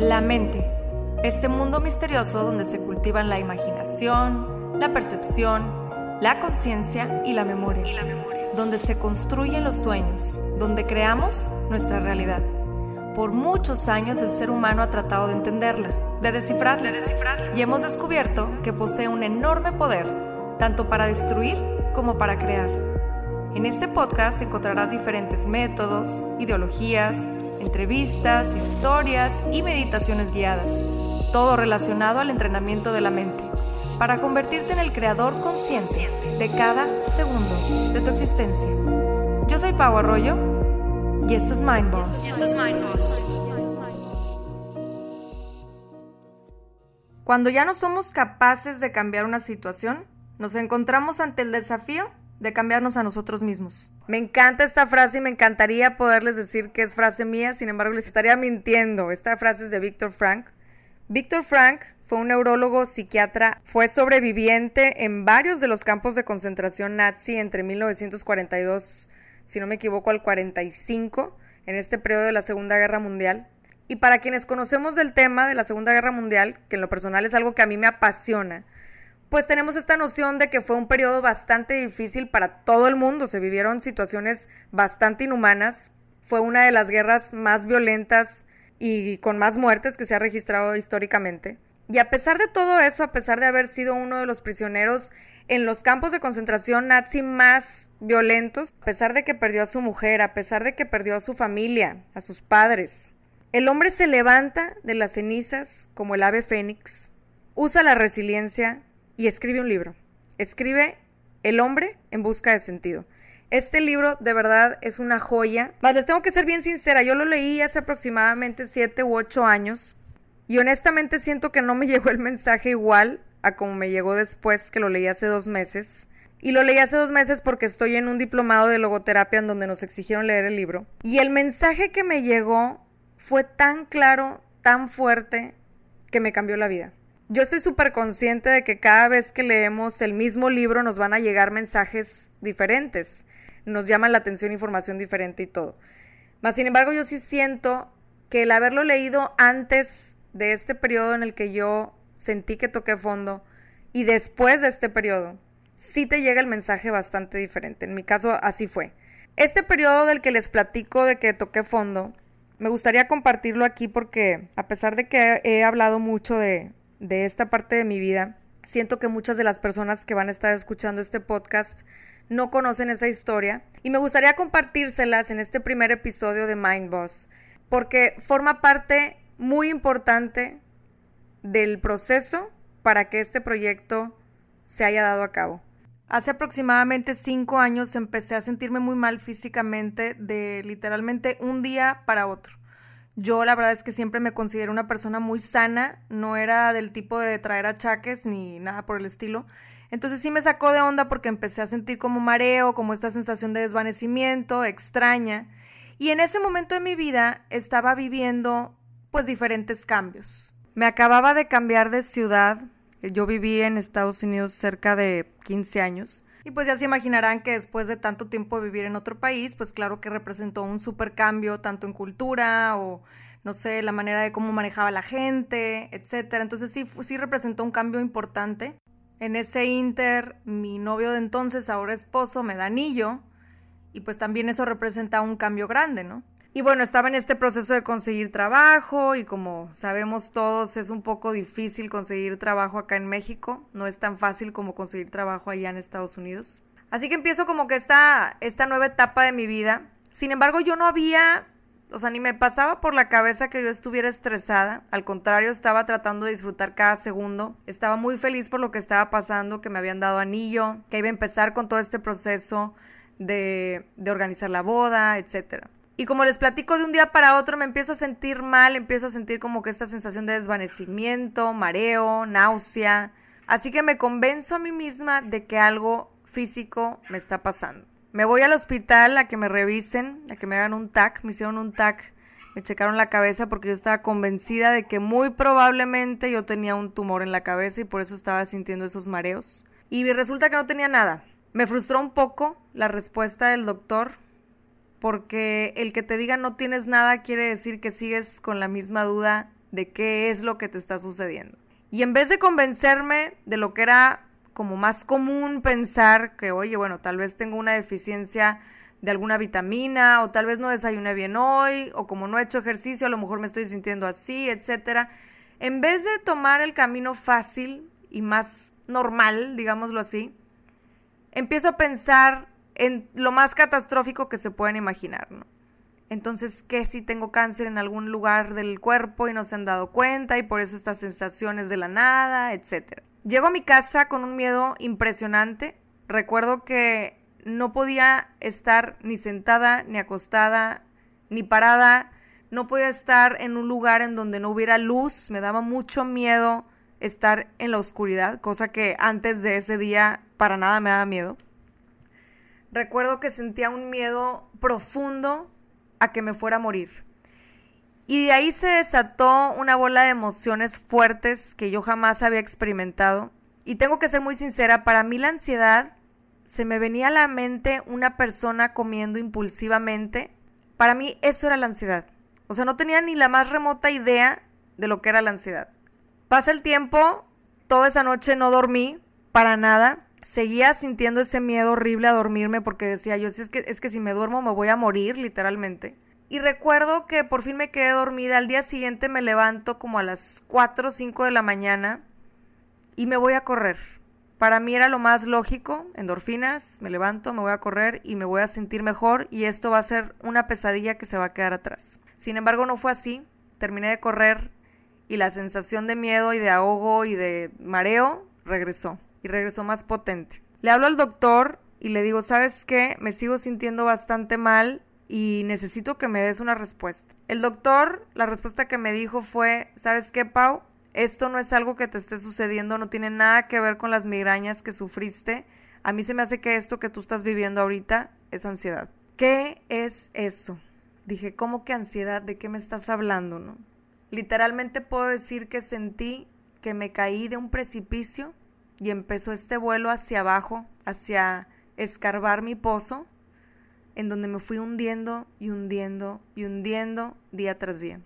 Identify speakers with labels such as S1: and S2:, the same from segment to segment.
S1: La mente, este mundo misterioso donde se cultivan la imaginación, la percepción, la conciencia y la memoria. Y la memoria. Donde se construyen los sueños, donde creamos nuestra realidad. Por muchos años el ser humano ha tratado de entenderla, de descifrarla, de descifrarla. Y hemos descubierto que posee un enorme poder, tanto para destruir como para crear. En este podcast encontrarás diferentes métodos, ideologías, entrevistas, historias y meditaciones guiadas, todo relacionado al entrenamiento de la mente, para convertirte en el creador consciente de cada segundo de tu existencia. Yo soy Pau Arroyo y esto es Mind Boss. Y esto es Mind Boss. Cuando ya no somos capaces de cambiar una situación, nos encontramos ante el desafío de cambiarnos a nosotros mismos. Me encanta esta frase y me encantaría poderles decir que es frase mía, sin embargo les estaría mintiendo. Esta frase es de Víctor Frank. Víctor Frank fue un neurólogo psiquiatra, fue sobreviviente en varios de los campos de concentración nazi entre 1942, si no me equivoco, al 45, en este periodo de la Segunda Guerra Mundial. Y para quienes conocemos del tema de la Segunda Guerra Mundial, que en lo personal es algo que a mí me apasiona, pues tenemos esta noción de que fue un periodo bastante difícil para todo el mundo, se vivieron situaciones bastante inhumanas, fue una de las guerras más violentas y con más muertes que se ha registrado históricamente. Y a pesar de todo eso, a pesar de haber sido uno de los prisioneros en los campos de concentración nazi más violentos, a pesar de que perdió a su mujer, a pesar de que perdió a su familia, a sus padres, el hombre se levanta de las cenizas como el ave fénix, usa la resiliencia, y escribe un libro. Escribe El hombre en busca de sentido. Este libro de verdad es una joya. Más les tengo que ser bien sincera, yo lo leí hace aproximadamente siete u ocho años y honestamente siento que no me llegó el mensaje igual a como me llegó después que lo leí hace dos meses. Y lo leí hace dos meses porque estoy en un diplomado de logoterapia en donde nos exigieron leer el libro. Y el mensaje que me llegó fue tan claro, tan fuerte, que me cambió la vida yo estoy súper consciente de que cada vez que leemos el mismo libro nos van a llegar mensajes diferentes, nos llaman la atención información diferente y todo. Mas, sin embargo, yo sí siento que el haberlo leído antes de este periodo en el que yo sentí que toqué fondo y después de este periodo, sí te llega el mensaje bastante diferente. En mi caso, así fue. Este periodo del que les platico de que toqué fondo, me gustaría compartirlo aquí porque a pesar de que he hablado mucho de, de esta parte de mi vida, siento que muchas de las personas que van a estar escuchando este podcast no conocen esa historia y me gustaría compartírselas en este primer episodio de Mind Boss porque forma parte muy importante del proceso para que este proyecto se haya dado a cabo. Hace aproximadamente cinco años empecé a sentirme muy mal físicamente de literalmente un día para otro. Yo la verdad es que siempre me considero una persona muy sana, no era del tipo de traer achaques ni nada por el estilo. Entonces sí me sacó de onda porque empecé a sentir como mareo, como esta sensación de desvanecimiento extraña. Y en ese momento de mi vida estaba viviendo pues diferentes cambios. Me acababa de cambiar de ciudad. Yo viví en Estados Unidos cerca de 15 años y pues ya se imaginarán que después de tanto tiempo de vivir en otro país, pues claro que representó un super cambio tanto en cultura o no sé, la manera de cómo manejaba la gente, etcétera. Entonces sí, sí representó un cambio importante. En ese inter, mi novio de entonces, ahora esposo, me da anillo y pues también eso representa un cambio grande, ¿no? Y bueno, estaba en este proceso de conseguir trabajo y como sabemos todos es un poco difícil conseguir trabajo acá en México, no es tan fácil como conseguir trabajo allá en Estados Unidos. Así que empiezo como que esta, esta nueva etapa de mi vida. Sin embargo, yo no había, o sea, ni me pasaba por la cabeza que yo estuviera estresada. Al contrario, estaba tratando de disfrutar cada segundo. Estaba muy feliz por lo que estaba pasando, que me habían dado anillo, que iba a empezar con todo este proceso de, de organizar la boda, etcétera. Y como les platico de un día para otro, me empiezo a sentir mal, empiezo a sentir como que esta sensación de desvanecimiento, mareo, náusea. Así que me convenzo a mí misma de que algo físico me está pasando. Me voy al hospital a que me revisen, a que me hagan un TAC, me hicieron un TAC, me checaron la cabeza porque yo estaba convencida de que muy probablemente yo tenía un tumor en la cabeza y por eso estaba sintiendo esos mareos. Y resulta que no tenía nada. Me frustró un poco la respuesta del doctor, porque el que te diga no tienes nada quiere decir que sigues con la misma duda de qué es lo que te está sucediendo. Y en vez de convencerme de lo que era como más común pensar que, oye, bueno, tal vez tengo una deficiencia de alguna vitamina o tal vez no desayuné bien hoy o como no he hecho ejercicio a lo mejor me estoy sintiendo así, etcétera. En vez de tomar el camino fácil y más normal, digámoslo así, empiezo a pensar en lo más catastrófico que se pueden imaginar, ¿no? Entonces, ¿qué si tengo cáncer en algún lugar del cuerpo y no se han dado cuenta y por eso estas sensaciones de la nada, etcétera? Llego a mi casa con un miedo impresionante. Recuerdo que no podía estar ni sentada, ni acostada, ni parada. No podía estar en un lugar en donde no hubiera luz. Me daba mucho miedo estar en la oscuridad, cosa que antes de ese día para nada me daba miedo. Recuerdo que sentía un miedo profundo a que me fuera a morir. Y de ahí se desató una bola de emociones fuertes que yo jamás había experimentado. Y tengo que ser muy sincera, para mí la ansiedad se me venía a la mente una persona comiendo impulsivamente. Para mí eso era la ansiedad. O sea, no tenía ni la más remota idea de lo que era la ansiedad. Pasa el tiempo, toda esa noche no dormí para nada. Seguía sintiendo ese miedo horrible a dormirme porque decía yo, si es que, es que si me duermo me voy a morir literalmente. Y recuerdo que por fin me quedé dormida. Al día siguiente me levanto como a las 4 o 5 de la mañana y me voy a correr. Para mí era lo más lógico, endorfinas, me levanto, me voy a correr y me voy a sentir mejor y esto va a ser una pesadilla que se va a quedar atrás. Sin embargo, no fue así. Terminé de correr y la sensación de miedo y de ahogo y de mareo regresó y regresó más potente. Le hablo al doctor y le digo, ¿sabes qué? Me sigo sintiendo bastante mal y necesito que me des una respuesta. El doctor, la respuesta que me dijo fue, ¿sabes qué, Pau? esto no es algo que te esté sucediendo, no tiene nada que ver con las migrañas que sufriste. A mí se me hace que esto que tú estás viviendo ahorita es ansiedad. ¿Qué es eso? Dije, ¿cómo que ansiedad? ¿De qué me estás hablando, no? Literalmente puedo decir que sentí que me caí de un precipicio y empezó este vuelo hacia abajo, hacia escarbar mi pozo, en donde me fui hundiendo y hundiendo y hundiendo día tras día.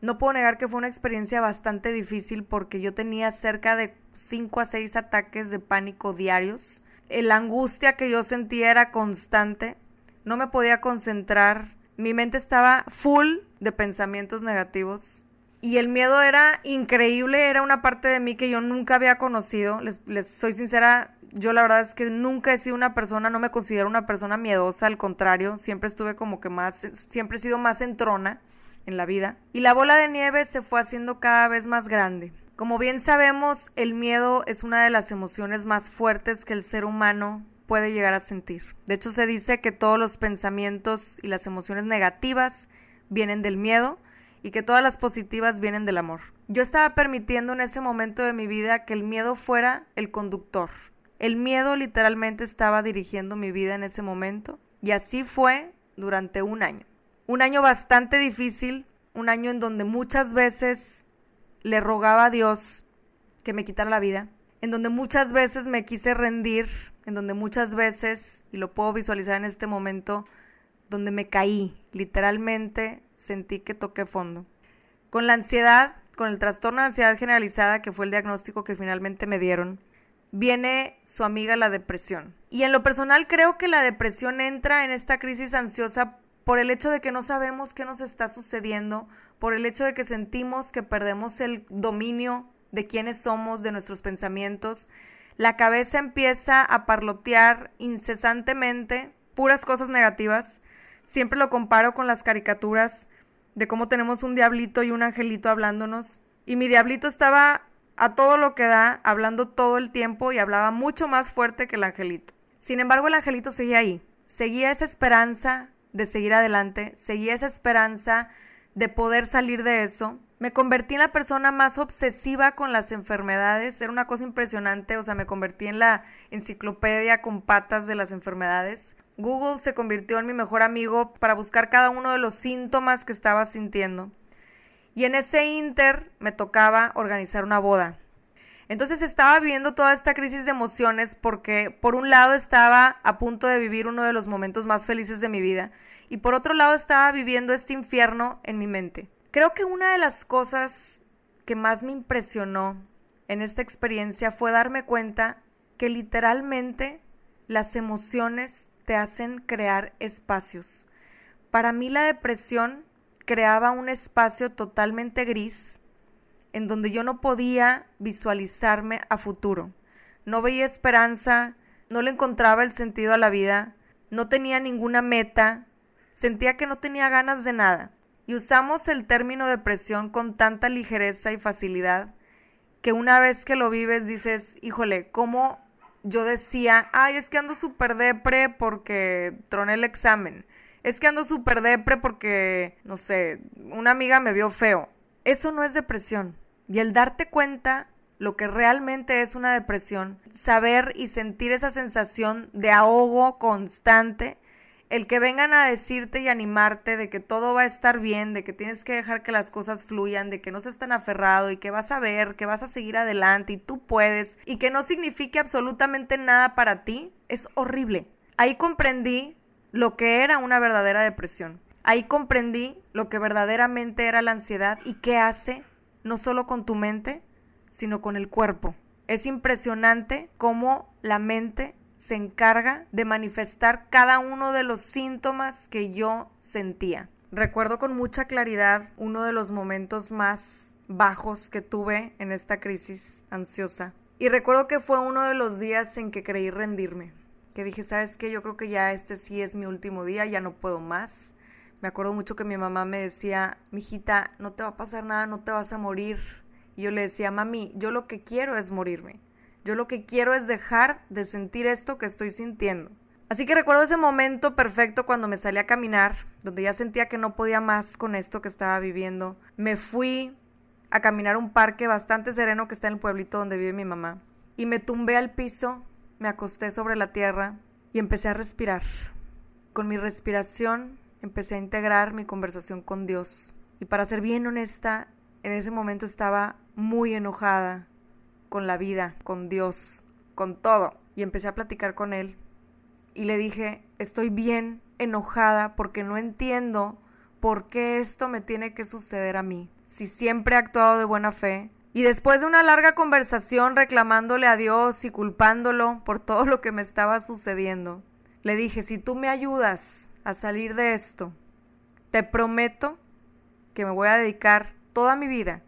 S1: No puedo negar que fue una experiencia bastante difícil porque yo tenía cerca de 5 a 6 ataques de pánico diarios. La angustia que yo sentía era constante. No me podía concentrar. Mi mente estaba full de pensamientos negativos. Y el miedo era increíble, era una parte de mí que yo nunca había conocido. Les, soy sincera, yo la verdad es que nunca he sido una persona, no me considero una persona miedosa, al contrario, siempre estuve como que más, siempre he sido más entrona en la vida, y la bola de nieve se fue haciendo cada vez más grande. Como bien sabemos, el miedo es una de las emociones más fuertes que el ser humano puede llegar a sentir. De hecho, se dice que todos los pensamientos y las emociones negativas vienen del miedo y que todas las positivas vienen del amor. Yo estaba permitiendo en ese momento de mi vida que el miedo fuera el conductor. El miedo literalmente estaba dirigiendo mi vida en ese momento y así fue durante un año un año bastante difícil, un año en donde muchas veces le rogaba a Dios que me quitara la vida, en donde muchas veces me quise rendir, en donde muchas veces, y lo puedo visualizar en este momento, donde me caí, literalmente sentí que toqué fondo. Con la ansiedad, con el trastorno de ansiedad generalizada, que fue el diagnóstico que finalmente me dieron, viene su amiga la depresión. Y en lo personal creo que la depresión entra en esta crisis ansiosa por el hecho de que no sabemos qué nos está sucediendo, por el hecho de que sentimos que perdemos el dominio de quiénes somos, de nuestros pensamientos, la cabeza empieza a parlotear incesantemente puras cosas negativas. Siempre lo comparo con las caricaturas de cómo tenemos un diablito y un angelito hablándonos. Y mi diablito estaba a todo lo que da, hablando todo el tiempo y hablaba mucho más fuerte que el angelito. Sin embargo, el angelito seguía ahí. Seguía esa esperanza, de seguir adelante, seguía esa esperanza de poder salir de eso. Me convertí en la persona más obsesiva con las enfermedades, era una cosa impresionante, o sea, me convertí en la enciclopedia con patas de las enfermedades. Google se convirtió en mi mejor amigo para buscar cada uno de los síntomas que estaba sintiendo. Y en ese inter me tocaba organizar una boda. Entonces estaba viviendo toda esta crisis de emociones porque por un lado estaba a punto de vivir uno de los momentos más felices de mi vida y por otro lado estaba viviendo este infierno en mi mente. Creo que una de las cosas que más me impresionó en esta experiencia fue darme cuenta que literalmente las emociones te hacen crear espacios. Para mí la depresión creaba un espacio totalmente gris en donde yo no podía visualizarme a futuro. No veía esperanza, no le encontraba el sentido a la vida, no tenía ninguna meta, sentía que no tenía ganas de nada. Y usamos el término depresión con tanta ligereza y facilidad que una vez que lo vives dices, híjole, ¿cómo yo decía, ay, es que ando súper depre porque troné el examen? Es que ando súper depre porque, no sé, una amiga me vio feo. Eso no es depresión. Y el darte cuenta lo que realmente es una depresión, saber y sentir esa sensación de ahogo constante, el que vengan a decirte y animarte de que todo va a estar bien, de que tienes que dejar que las cosas fluyan, de que no se tan aferrado y que vas a ver, que vas a seguir adelante y tú puedes y que no signifique absolutamente nada para ti, es horrible. Ahí comprendí lo que era una verdadera depresión. Ahí comprendí lo que verdaderamente era la ansiedad y qué hace no solo con tu mente, sino con el cuerpo. Es impresionante cómo la mente se encarga de manifestar cada uno de los síntomas que yo sentía. Recuerdo con mucha claridad uno de los momentos más bajos que tuve en esta crisis ansiosa. Y recuerdo que fue uno de los días en que creí rendirme. Que dije, ¿sabes qué? Yo creo que ya este sí es mi último día, ya no puedo más. Me acuerdo mucho que mi mamá me decía, mijita, no te va a pasar nada, no te vas a morir. Y yo le decía, mami, yo lo que quiero es morirme. Yo lo que quiero es dejar de sentir esto que estoy sintiendo. Así que recuerdo ese momento perfecto cuando me salí a caminar, donde ya sentía que no podía más con esto que estaba viviendo. Me fui a caminar a un parque bastante sereno que está en el pueblito donde vive mi mamá. Y me tumbé al piso, me acosté sobre la tierra y empecé a respirar. Con mi respiración empecé a integrar mi conversación con Dios. Y para ser bien honesta, en ese momento estaba muy enojada con la vida, con Dios, con todo. Y empecé a platicar con Él. Y le dije, estoy bien enojada porque no entiendo por qué esto me tiene que suceder a mí. Si siempre he actuado de buena fe. Y después de una larga conversación reclamándole a Dios y culpándolo por todo lo que me estaba sucediendo, le dije, si tú me ayudas a salir de esto, te prometo que me voy a dedicar toda mi vida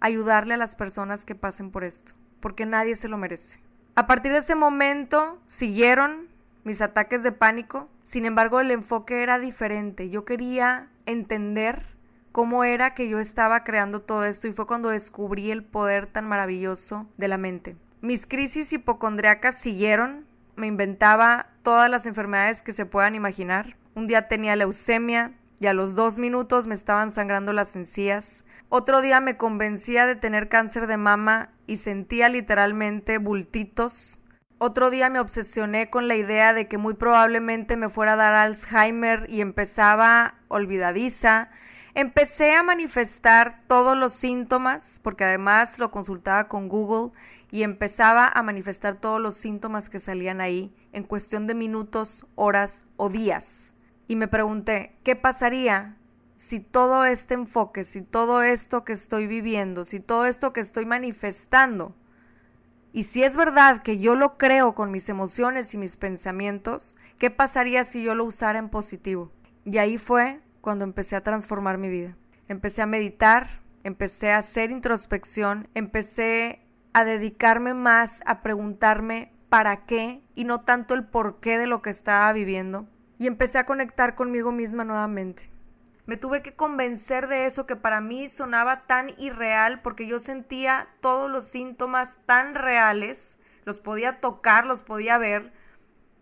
S1: ayudarle a las personas que pasen por esto, porque nadie se lo merece. A partir de ese momento siguieron mis ataques de pánico, sin embargo el enfoque era diferente. Yo quería entender cómo era que yo estaba creando todo esto y fue cuando descubrí el poder tan maravilloso de la mente. Mis crisis hipocondriacas siguieron, me inventaba todas las enfermedades que se puedan imaginar. Un día tenía leucemia y a los dos minutos me estaban sangrando las encías. Otro día me convencía de tener cáncer de mama y sentía literalmente bultitos. Otro día me obsesioné con la idea de que muy probablemente me fuera a dar Alzheimer y empezaba olvidadiza. Empecé a manifestar todos los síntomas, porque además lo consultaba con Google y empezaba a manifestar todos los síntomas que salían ahí en cuestión de minutos, horas o días. Y me pregunté, ¿qué pasaría si todo este enfoque, si todo esto que estoy viviendo, si todo esto que estoy manifestando, y si es verdad que yo lo creo con mis emociones y mis pensamientos, ¿qué pasaría si yo lo usara en positivo? Y ahí fue cuando empecé a transformar mi vida. Empecé a meditar, empecé a hacer introspección, empecé a dedicarme más a preguntarme para qué y no tanto el por qué de lo que estaba viviendo. Y empecé a conectar conmigo misma nuevamente. Me tuve que convencer de eso que para mí sonaba tan irreal porque yo sentía todos los síntomas tan reales, los podía tocar, los podía ver,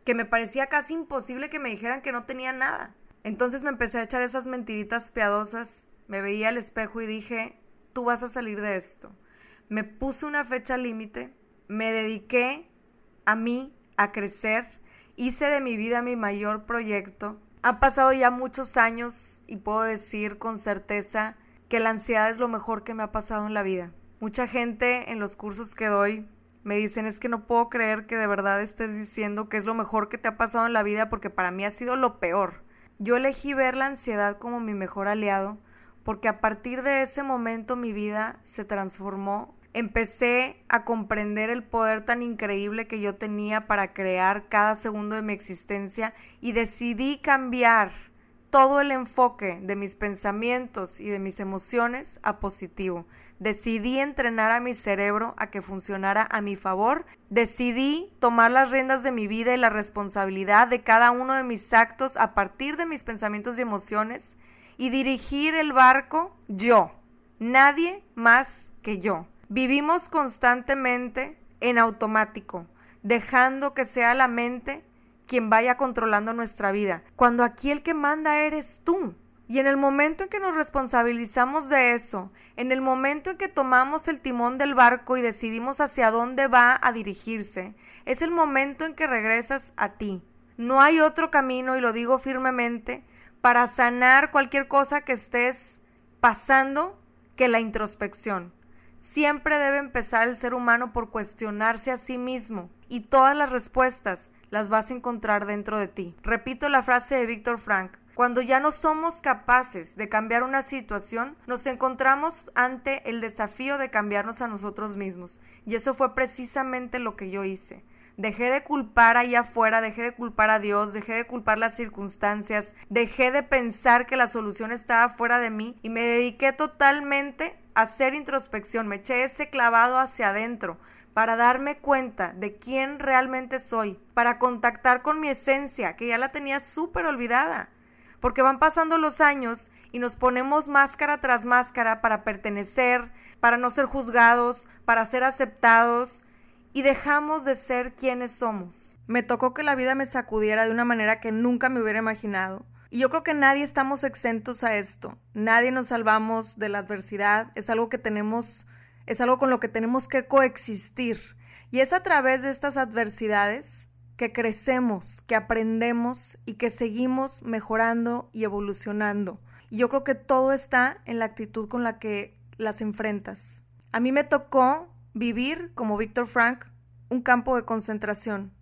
S1: que me parecía casi imposible que me dijeran que no tenía nada. Entonces me empecé a echar esas mentiritas piadosas, me veía al espejo y dije, tú vas a salir de esto. Me puse una fecha límite, me dediqué a mí, a crecer, hice de mi vida mi mayor proyecto. Ha pasado ya muchos años y puedo decir con certeza que la ansiedad es lo mejor que me ha pasado en la vida. Mucha gente en los cursos que doy me dicen es que no puedo creer que de verdad estés diciendo que es lo mejor que te ha pasado en la vida porque para mí ha sido lo peor. Yo elegí ver la ansiedad como mi mejor aliado porque a partir de ese momento mi vida se transformó. Empecé a comprender el poder tan increíble que yo tenía para crear cada segundo de mi existencia y decidí cambiar todo el enfoque de mis pensamientos y de mis emociones a positivo. Decidí entrenar a mi cerebro a que funcionara a mi favor. Decidí tomar las riendas de mi vida y la responsabilidad de cada uno de mis actos a partir de mis pensamientos y emociones y dirigir el barco yo, nadie más que yo. Vivimos constantemente en automático, dejando que sea la mente quien vaya controlando nuestra vida, cuando aquí el que manda eres tú. Y en el momento en que nos responsabilizamos de eso, en el momento en que tomamos el timón del barco y decidimos hacia dónde va a dirigirse, es el momento en que regresas a ti. No hay otro camino, y lo digo firmemente, para sanar cualquier cosa que estés pasando que la introspección. Siempre debe empezar el ser humano por cuestionarse a sí mismo y todas las respuestas las vas a encontrar dentro de ti. Repito la frase de Víctor Frank. Cuando ya no somos capaces de cambiar una situación, nos encontramos ante el desafío de cambiarnos a nosotros mismos. Y eso fue precisamente lo que yo hice. Dejé de culpar allá afuera, dejé de culpar a Dios, dejé de culpar las circunstancias, dejé de pensar que la solución estaba fuera de mí y me dediqué totalmente hacer introspección, me eché ese clavado hacia adentro, para darme cuenta de quién realmente soy, para contactar con mi esencia, que ya la tenía súper olvidada. Porque van pasando los años y nos ponemos máscara tras máscara para pertenecer, para no ser juzgados, para ser aceptados, y dejamos de ser quienes somos. Me tocó que la vida me sacudiera de una manera que nunca me hubiera imaginado. Y yo creo que nadie estamos exentos a esto. Nadie nos salvamos de la adversidad. Es algo que tenemos es algo con lo que tenemos que coexistir. Y es a través de estas adversidades que crecemos, que aprendemos y que seguimos mejorando y evolucionando. Y yo creo que todo está en la actitud con la que las enfrentas. A mí me tocó vivir, como Víctor Frank, un campo de concentración.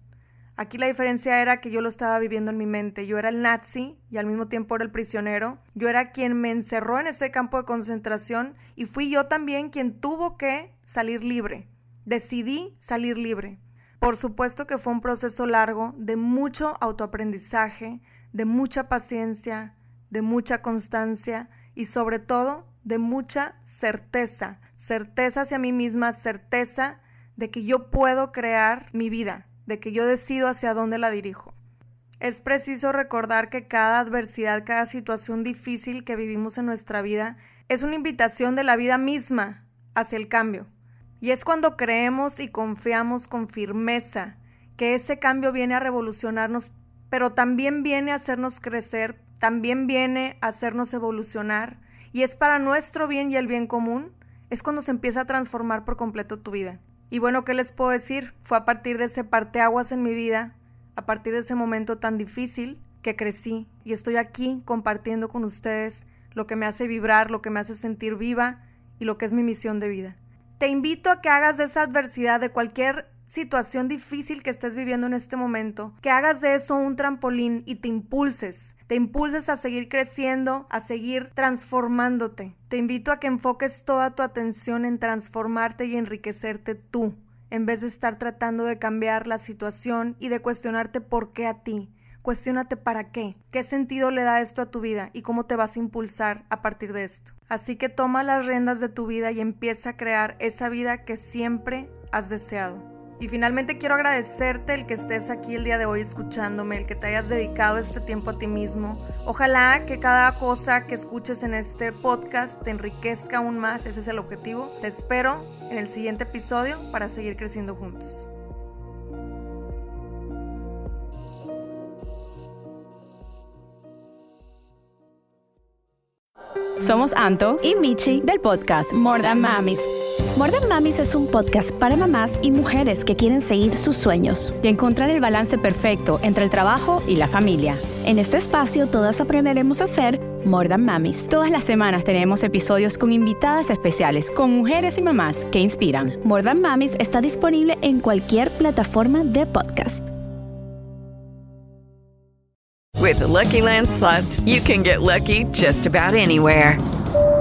S1: Aquí la diferencia era que yo lo estaba viviendo en mi mente. Yo era el nazi y al mismo tiempo era el prisionero. Yo era quien me encerró en ese campo de concentración y fui yo también quien tuvo que salir libre. Decidí salir libre. Por supuesto que fue un proceso largo de mucho autoaprendizaje, de mucha paciencia, de mucha constancia y sobre todo de mucha certeza. Certeza hacia mí misma, certeza de que yo puedo crear mi vida de que yo decido hacia dónde la dirijo. Es preciso recordar que cada adversidad, cada situación difícil que vivimos en nuestra vida es una invitación de la vida misma hacia el cambio. Y es cuando creemos y confiamos con firmeza que ese cambio viene a revolucionarnos, pero también viene a hacernos crecer, también viene a hacernos evolucionar, y es para nuestro bien y el bien común, es cuando se empieza a transformar por completo tu vida. Y bueno, ¿qué les puedo decir? Fue a partir de ese parteaguas en mi vida, a partir de ese momento tan difícil, que crecí y estoy aquí compartiendo con ustedes lo que me hace vibrar, lo que me hace sentir viva y lo que es mi misión de vida. Te invito a que hagas de esa adversidad, de cualquier situación difícil que estés viviendo en este momento, que hagas de eso un trampolín y te impulses, te impulses a seguir creciendo, a seguir transformándote. Te invito a que enfoques toda tu atención en transformarte y enriquecerte tú, en vez de estar tratando de cambiar la situación y de cuestionarte por qué a ti. Cuestiónate para qué, qué sentido le da esto a tu vida y cómo te vas a impulsar a partir de esto. Así que toma las riendas de tu vida y empieza a crear esa vida que siempre has deseado. Y finalmente quiero agradecerte el que estés aquí el día de hoy escuchándome, el que te hayas dedicado este tiempo a ti mismo. Ojalá que cada cosa que escuches en este podcast te enriquezca aún más, ese es el objetivo. Te espero en el siguiente episodio para seguir creciendo juntos.
S2: Somos Anto y Michi del podcast More Than Mamis. More Than Mamis es un podcast para mamás y mujeres que quieren seguir sus sueños y encontrar el balance perfecto entre el trabajo y la familia. En este espacio todas aprenderemos a ser More Than Mamis. Todas las semanas tenemos episodios con invitadas especiales, con mujeres y mamás que inspiran. More Than Mamis está disponible en cualquier plataforma de podcast.
S3: With the Lucky Land slots, you can get lucky just about anywhere.